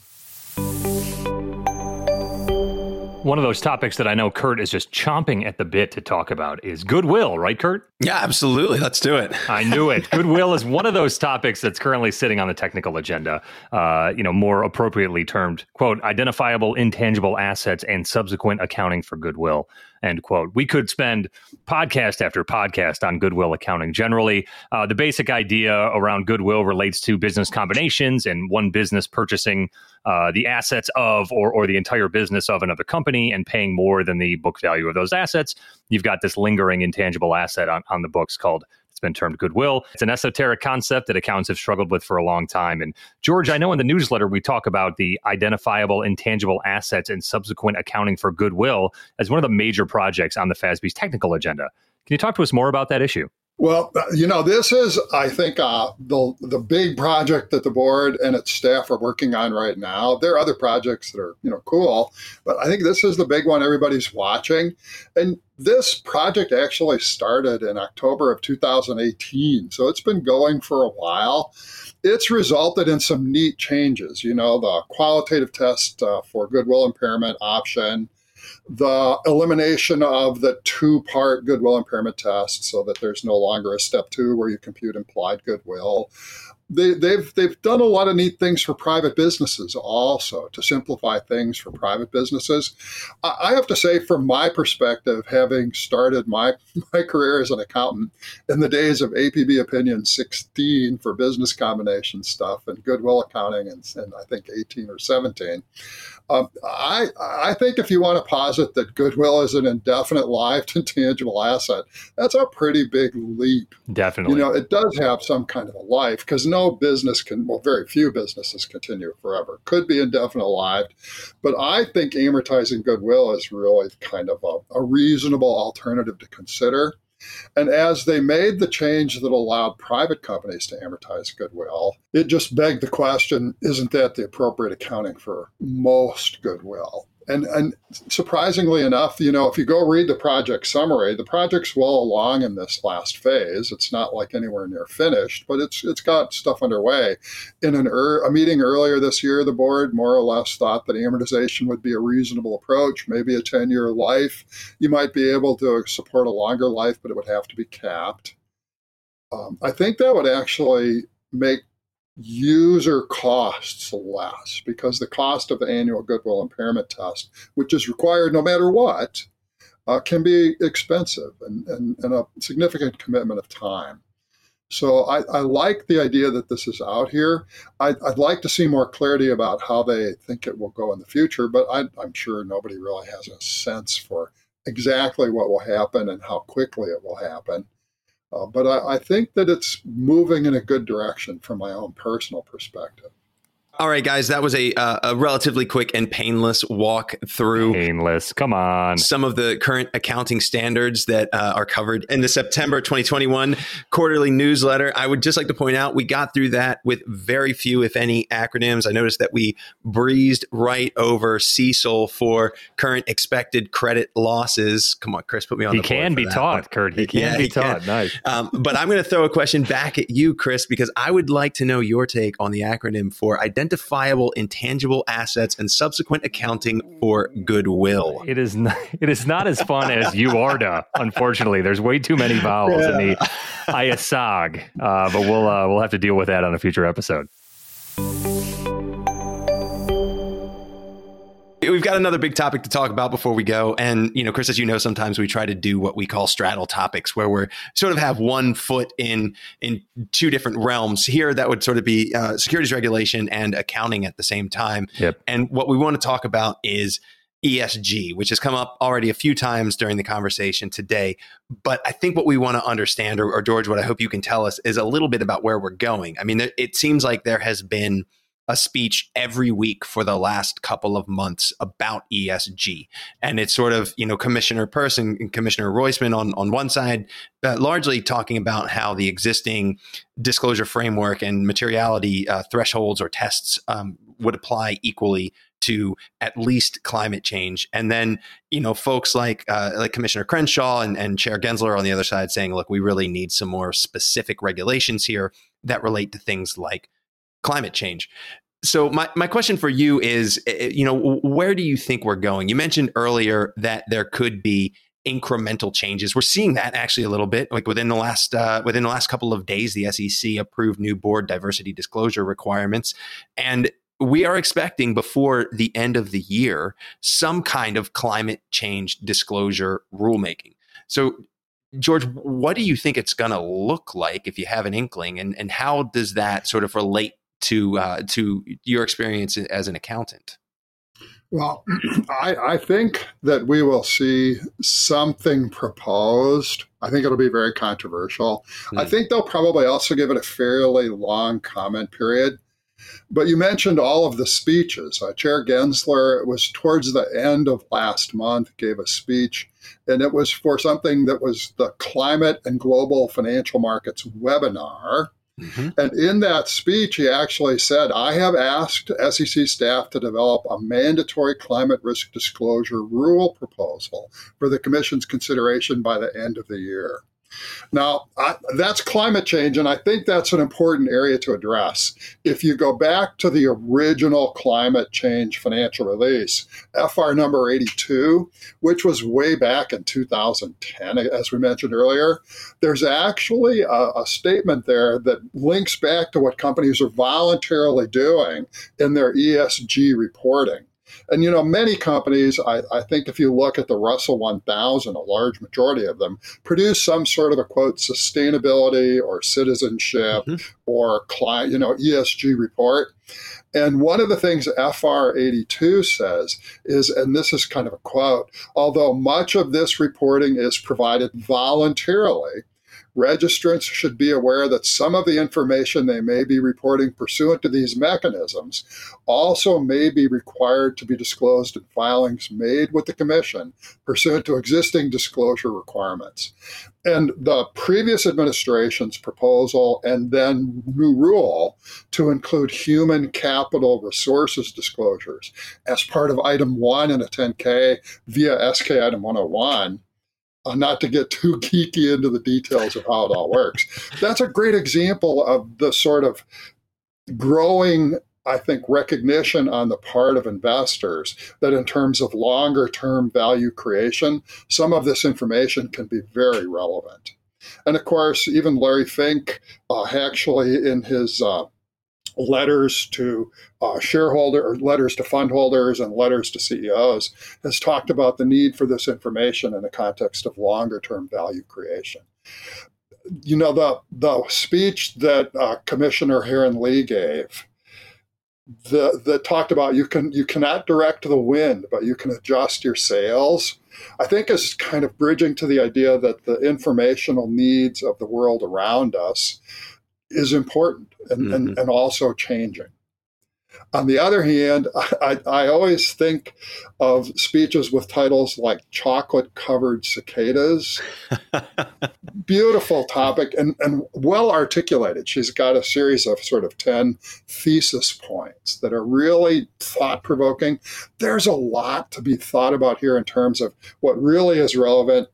One of those topics that I know Kurt is just chomping at the bit to talk about is goodwill, right, Kurt? Yeah, absolutely. Let's do it. I knew it. Goodwill is one of those topics that's currently sitting on the technical agenda. Uh, you know, more appropriately termed, quote, identifiable intangible assets and subsequent accounting for goodwill end quote. We could spend podcast after podcast on goodwill accounting. Generally, uh, the basic idea around goodwill relates to business combinations and one business purchasing uh, the assets of or, or the entire business of another company and paying more than the book value of those assets. You've got this lingering intangible asset on, on the books called It's been termed goodwill. It's an esoteric concept that accountants have struggled with for a long time. And George, I know in the newsletter we talk about the identifiable intangible assets and subsequent accounting for goodwill as one of the major projects on the FASB's technical agenda. Can you talk to us more about that issue? Well, you know, this is, I think, uh, the the big project that the board and its staff are working on right now. There are other projects that are, you know, cool, but I think this is the big one everybody's watching. And this project actually started in October of 2018, so it's been going for a while. It's resulted in some neat changes. You know, the qualitative test uh, for goodwill impairment option the elimination of the two part goodwill impairment test so that there's no longer a step two where you compute implied goodwill they, they've they've done a lot of neat things for private businesses also to simplify things for private businesses. I, have to say, from my perspective, having started my my career as an accountant in the days of APB Opinion 16 for business combination stuff and goodwill accounting, and, and I think 18 or 17, um, I I think if you want to posit that goodwill is an indefinite lived intangible asset, that's a pretty big leap. Definitely, you know, it does have some kind of a life because no no business can, well, very few businesses continue forever. Could be indefinite lived. But I think amortizing goodwill is really kind of a, a reasonable alternative to consider. And as they made the change that allowed private companies to amortize goodwill, it just begged the question isn't that the appropriate accounting for most goodwill? And and surprisingly enough, you know, if you go read the project summary, the project's well along in this last phase. It's not like anywhere near finished, but it's it's got stuff underway. In an er, a meeting earlier this year, the board more or less thought that amortization would be a reasonable approach, maybe a 10-year life. You might be able to support a longer life, but it would have to be capped. Um, I think that would actually make user costs less because the cost of the annual goodwill impairment test, which is required no matter what, uh, can be expensive and, and, and, a significant commitment of time. So I, I, like the idea that this is out here. I'd, I'd, like to see more clarity about how they think it will go in the future, but I, I'm sure nobody really has a sense for exactly what will happen and how quickly it will happen. Uh, but I, I think that it's moving in a good direction from my own personal perspective. All right, guys, that was a, uh, a relatively quick and painless walk through. Painless, come on. Some of the current accounting standards that uh, are covered in the September 2021 quarterly newsletter. I would just like to point out we got through that with very few, if any, acronyms. I noticed that we breezed right over CECL for current expected credit losses. Come on, Chris, put me on. He can be taught, one. Kurt. He can yeah, be he taught. Can. Nice. Um, but I'm going to throw a question back at you, Chris, because I would like to know your take on the acronym for identify identifiable intangible assets and subsequent accounting for goodwill. It is not, it is not as fun as UARDA. Unfortunately, there's way too many vowels yeah. in the IASAG, uh, but we'll uh, we'll have to deal with that on a future episode. We've got another big topic to talk about before we go. And, you know, Chris, as you know, sometimes we try to do what we call straddle topics where we're sort of have one foot in, in two different realms here. That would sort of be uh, securities regulation and accounting at the same time. Yep. And what we want to talk about is ESG, which has come up already a few times during the conversation today. But I think what we want to understand, or, or George, what I hope you can tell us is a little bit about where we're going. I mean, it seems like there has been a speech every week for the last couple of months about ESG. And it's sort of, you know, Commissioner Peirce and Commissioner Roisman on, on one side, uh, largely talking about how the existing disclosure framework and materiality uh, thresholds or tests um, would apply equally to at least climate change. And then, you know, folks like uh, like Commissioner Crenshaw and, and Chair Gensler on the other side saying, look, we really need some more specific regulations here that relate to things like climate change. So my, my question for you is, eh, eh, you know, where do you think we're going? You mentioned earlier that there could be incremental changes. We're seeing that actually a little bit. Like within the last uh, within the last couple of days, the SEC approved new board diversity disclosure requirements, and we are expecting before the end of the year some kind of climate change disclosure rulemaking. So George, what do you think it's going to look like if you have an inkling, and and how does that sort of relate to uh, to your experience as an accountant? Well, I, I, think that we will see something proposed. I think it'll be very controversial. Mm. I hmm. think they'll probably also give it a fairly long comment period. But you mentioned all of the speeches. Uh, Chair Gensler it was towards the end of last month, gave a speech, and it was for something that was the Climate and Global Financial Markets webinar. Mm-hmm. And in that speech, he actually said, I have asked SEC staff to develop a mandatory climate risk disclosure rule proposal for the Commission's consideration by the end of the year. Now, I, that's climate change, and I think that's an important area to address. If you go back to the original climate change financial release, FR number 82, which was way back in 2010, as we mentioned earlier, there's actually a, a statement there that links back to what companies are voluntarily doing in their ESG reporting. And you know, many companies, I, I, think if you look at the Russell 1000, a large majority of them produce some sort of a quote sustainability or citizenship mm-hmm. or client, you know, ESG report. And one of the things FR 82 says is, and this is kind of a quote, although much of this reporting is provided voluntarily, registrants should be aware that some of the information they may be reporting pursuant to these mechanisms also may be required to be disclosed in filings made with the Commission pursuant to existing disclosure requirements. And the previous administration's proposal and then new rule to include human capital resources disclosures as part of item one in a 10K via SK item 101 uh, not to get too geeky into the details of how it all works. That's a great example of the sort of growing, I think, recognition on the part of investors that in terms of longer term value creation, some of this information can be very relevant. And of course, even Larry Fink uh, actually in his uh, letters to uh, shareholder or letters to fund holders and letters to CEOs has talked about the need for this information in the context of longer term value creation. You know, the, the speech that uh, Commissioner Herren Lee gave the, that talked about you can you cannot direct the wind, but you can adjust your sails. I think is kind of bridging to the idea that the informational needs of the world around us is important and, mm-hmm. and, and also changing. On the other hand, I, I, always think of speeches with titles like Chocolate Covered Cicadas. Beautiful topic and, and well articulated. She's got a series of sort of 10 thesis points that are really thought provoking. There's a lot to be thought about here in terms of what really is relevant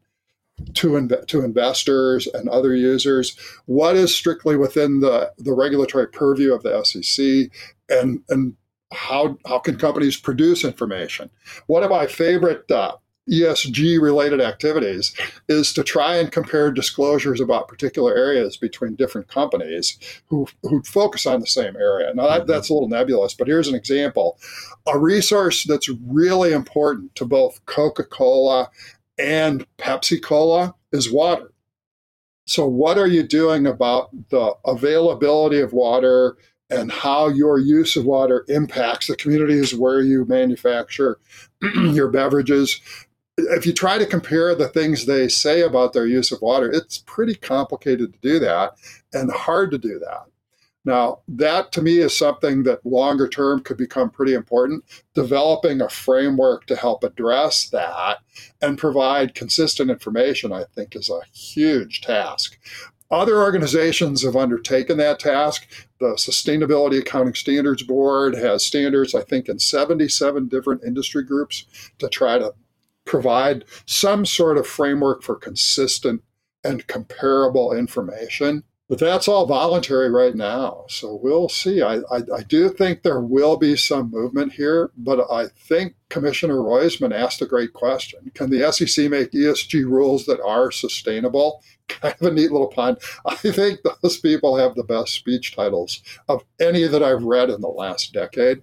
to inv- to investors and other users, what is strictly within the, the regulatory purview of the SEC, and and how how can companies produce information? One of my favorite uh, ESG related activities is to try and compare disclosures about particular areas between different companies who, who focus on the same area. Now, that, that's a little nebulous, but here's an example. A resource that's really important to both Coca Cola and Pepsi Cola is water. So, what are you doing about the availability of water and how your use of water impacts the communities where you manufacture your beverages? If you try to compare the things they say about their use of water, it's pretty complicated to do that and hard to do that. Now, that to me is something that longer term could become pretty important. Developing a framework to help address that and provide consistent information, I think, is a huge task. Other organizations have undertaken that task. The Sustainability Accounting Standards Board has standards, I think, in 77 different industry groups to try to provide some sort of framework for consistent and comparable information. But that's all voluntary right now. So we'll see. I, I, I, do think there will be some movement here, but I think Commissioner Roisman asked a great question. Can the SEC make ESG rules that are sustainable? Kind of a neat little pun. I think those people have the best speech titles of any that I've read in the last decade.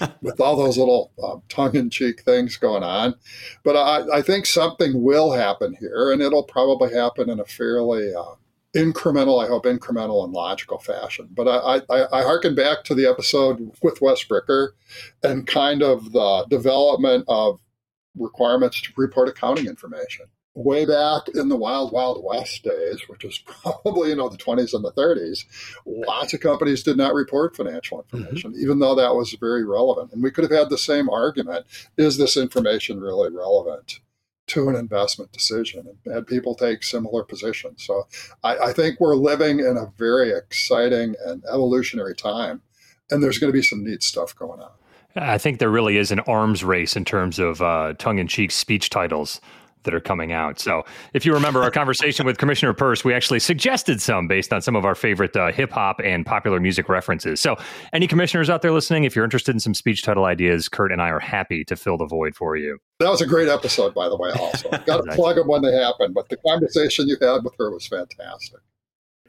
with all those little um, tongue-in-cheek things going on. But I, I, think something will happen here, and it'll probably happen in a fairly uh, incremental, I hope, incremental and logical fashion. But I, I, I harken back to the episode with Wes Bricker and kind of the development of requirements to report accounting information. Way back in the wild, wild west days, which was probably, you know, the 20s and the 30s, lots of companies did not report financial mm-hmm. information, mm-hmm. even though that was very relevant. And we could have had the same argument. Is this information really relevant? To an investment decision and people take similar positions. So I, I, think we're living in a very exciting and evolutionary time, and there's going to be some neat stuff going on. I think there really is an arms race in terms of uh, tongue in cheek speech titles that are coming out. So, if you remember our conversation with Commissioner Peirce, we actually suggested some based on some of our favorite uh, hip hop and popular music references. So, any commissioners out there listening, if you're interested in some speech title ideas, Kurt and I are happy to fill the void for you. That was a great episode, by the way. Also, got to plug them when they happen, but the conversation you had with her was fantastic.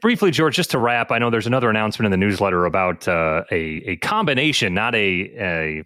Briefly, George, just to wrap, I know there's another announcement in the newsletter about uh, a a combination, not a, a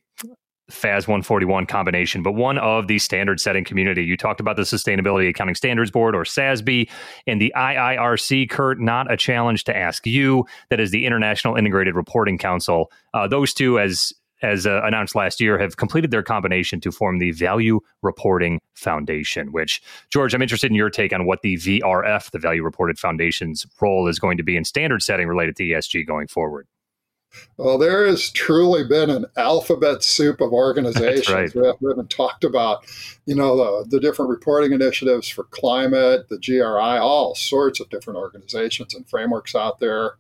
FAS 141 combination, but one of the standard setting community. You talked about the Sustainability Accounting Standards Board or SASB and the IIRC, Kurt, not a challenge to ask you. That is the International Integrated Reporting Council. Uh, those two, as as uh, announced last year, have completed their combination to form the Value Reporting Foundation, which, George, I'm interested in your take on what the VRF, the Value Reported Foundation's role is going to be in standard setting related to ESG going forward. Well, there has truly been an alphabet soup of organizations. Right. We, haven't talked about, you know, the, the, different reporting initiatives for climate, the GRI, all sorts of different organizations and frameworks out there.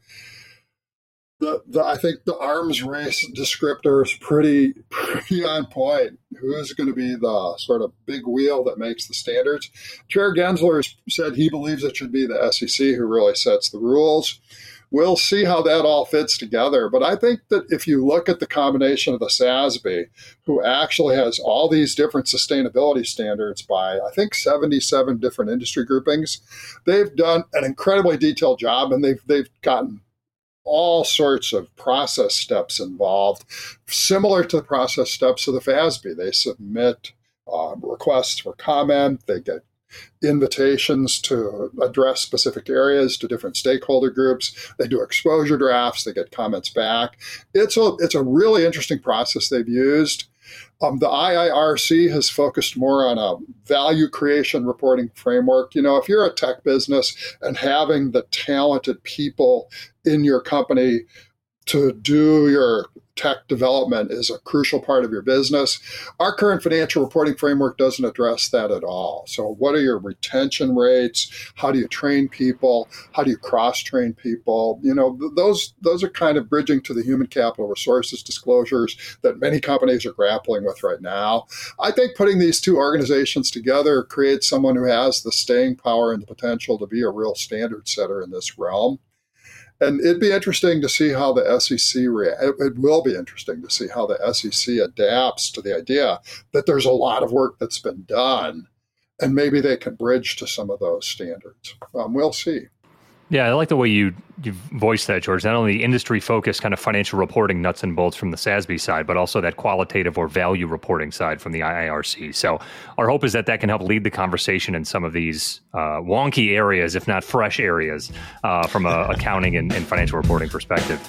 The, the, I think the arms race descriptor is pretty, pretty on point. Who is going to be the sort of big wheel that makes the standards? Chair Gensler said he believes it should be the SEC who really sets the rules we'll see how that all fits together. But I think that if you look at the combination of the SASB, who actually has all these different sustainability standards by, I think, 77 different industry groupings, they've done an incredibly detailed job and they've, they've gotten all sorts of process steps involved, similar to the process steps of the FASB. They submit uh, requests for comment, they get invitations to address specific areas to different stakeholder groups. They do exposure drafts. They get comments back. It's a it's a really interesting process they've used. Um, the IIRC has focused more on a value creation reporting framework. You know, if you're a tech business and having the talented people in your company to do your tech development is a crucial part of your business. Our current financial reporting framework doesn't address that at all. So, what are your retention rates? How do you train people? How do you cross train people? You know, those those are kind of bridging to the human capital resources disclosures that many companies are grappling with right now. I think putting these two organizations together creates someone who has the staying power and the potential to be a real standard setter in this realm. And it'd be interesting to see how the SEC rea- it will be interesting to see how the SEC adapts to the idea that there's a lot of work that's been done, and maybe they can bridge to some of those standards. Um, we'll see. Yeah, I like the way you you voiced that, George. Not only industry focused kind of financial reporting nuts and bolts from the SASB side, but also that qualitative or value reporting side from the IIRC. So our hope is that that can help lead the conversation in some of these uh, wonky areas, if not fresh areas, uh, from a accounting and, and financial reporting perspective.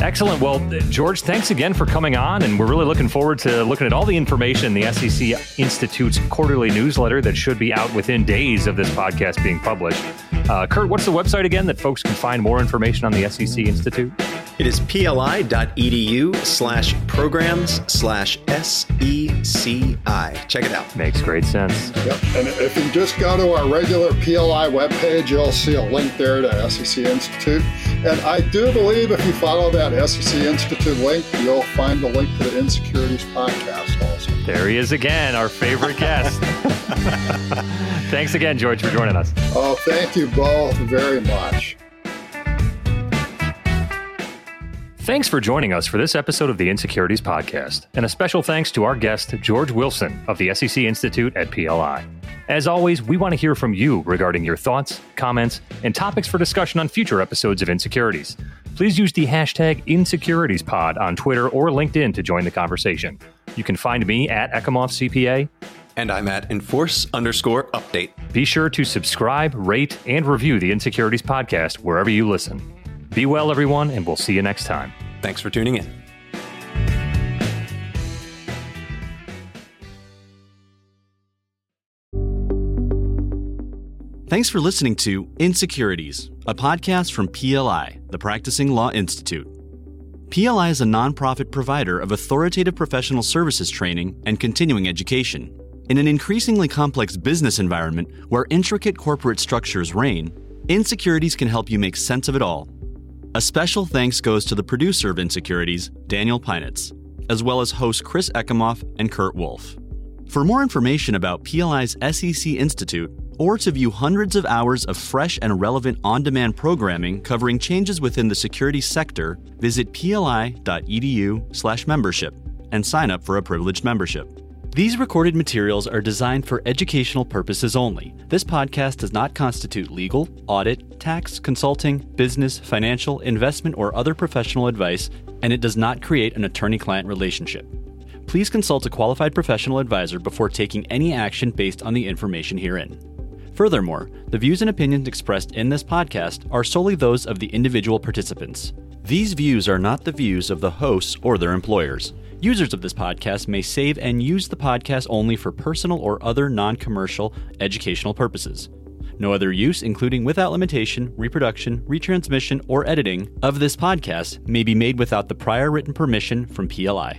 Excellent. Well, George, thanks again for coming on. And we're really looking forward to looking at all the information in the SEC Institute's quarterly newsletter that should be out within days of this podcast being published. Uh, Kurt, what's the website again that folks can find more information on the SEC Institute? It is pli.edu slash programs slash SECI. Check it out. Makes great sense. Yep. And if you just go to our regular PLI webpage, you'll see a link there to SEC Institute. And I do believe if you follow that SEC Institute link, you'll find the link to the Insecurities podcast also. There he is again, our favorite guest. Thanks again, George, for joining us. Oh, thank you both very much. Thanks for joining us for this episode of the Insecurities Podcast, and a special thanks to our guest, George Wilson of the SEC Institute at PLI. As always, we want to hear from you regarding your thoughts, comments, and topics for discussion on future episodes of Insecurities. Please use the hashtag InsecuritiesPod on Twitter or LinkedIn to join the conversation. You can find me at Ekimoff CPA, And I'm at enforce underscore update. Be sure to subscribe, rate, and review the Insecurities Podcast wherever you listen. Be well, everyone, and we'll see you next time. Thanks for tuning in. Thanks for listening to Insecurities, a podcast from PLI, the Practicing Law Institute. PLI is a nonprofit provider of authoritative professional services training and continuing education. In an increasingly complex business environment where intricate corporate structures reign, Insecurities can help you make sense of it all. A special thanks goes to the producer of Insecurities, Daniel Pinitz, as well as hosts Chris Ekimoff and Kurt Wolf. For more information about PLI's SEC Institute, or to view hundreds of hours of fresh and relevant on demand programming covering changes within the security sector, visit pli.edu/slash membership and sign up for a privileged membership. These recorded materials are designed for educational purposes only. This podcast does not constitute legal, audit, tax, consulting, business, financial, investment, or other professional advice, and it does not create an attorney client relationship. Please consult a qualified professional advisor before taking any action based on the information herein. Furthermore, the views and opinions expressed in this podcast are solely those of the individual participants. These views are not the views of the hosts or their employers. Users of this podcast may save and use the podcast only for personal or other non commercial educational purposes. No other use, including without limitation, reproduction, retransmission, or editing of this podcast, may be made without the prior written permission from PLI.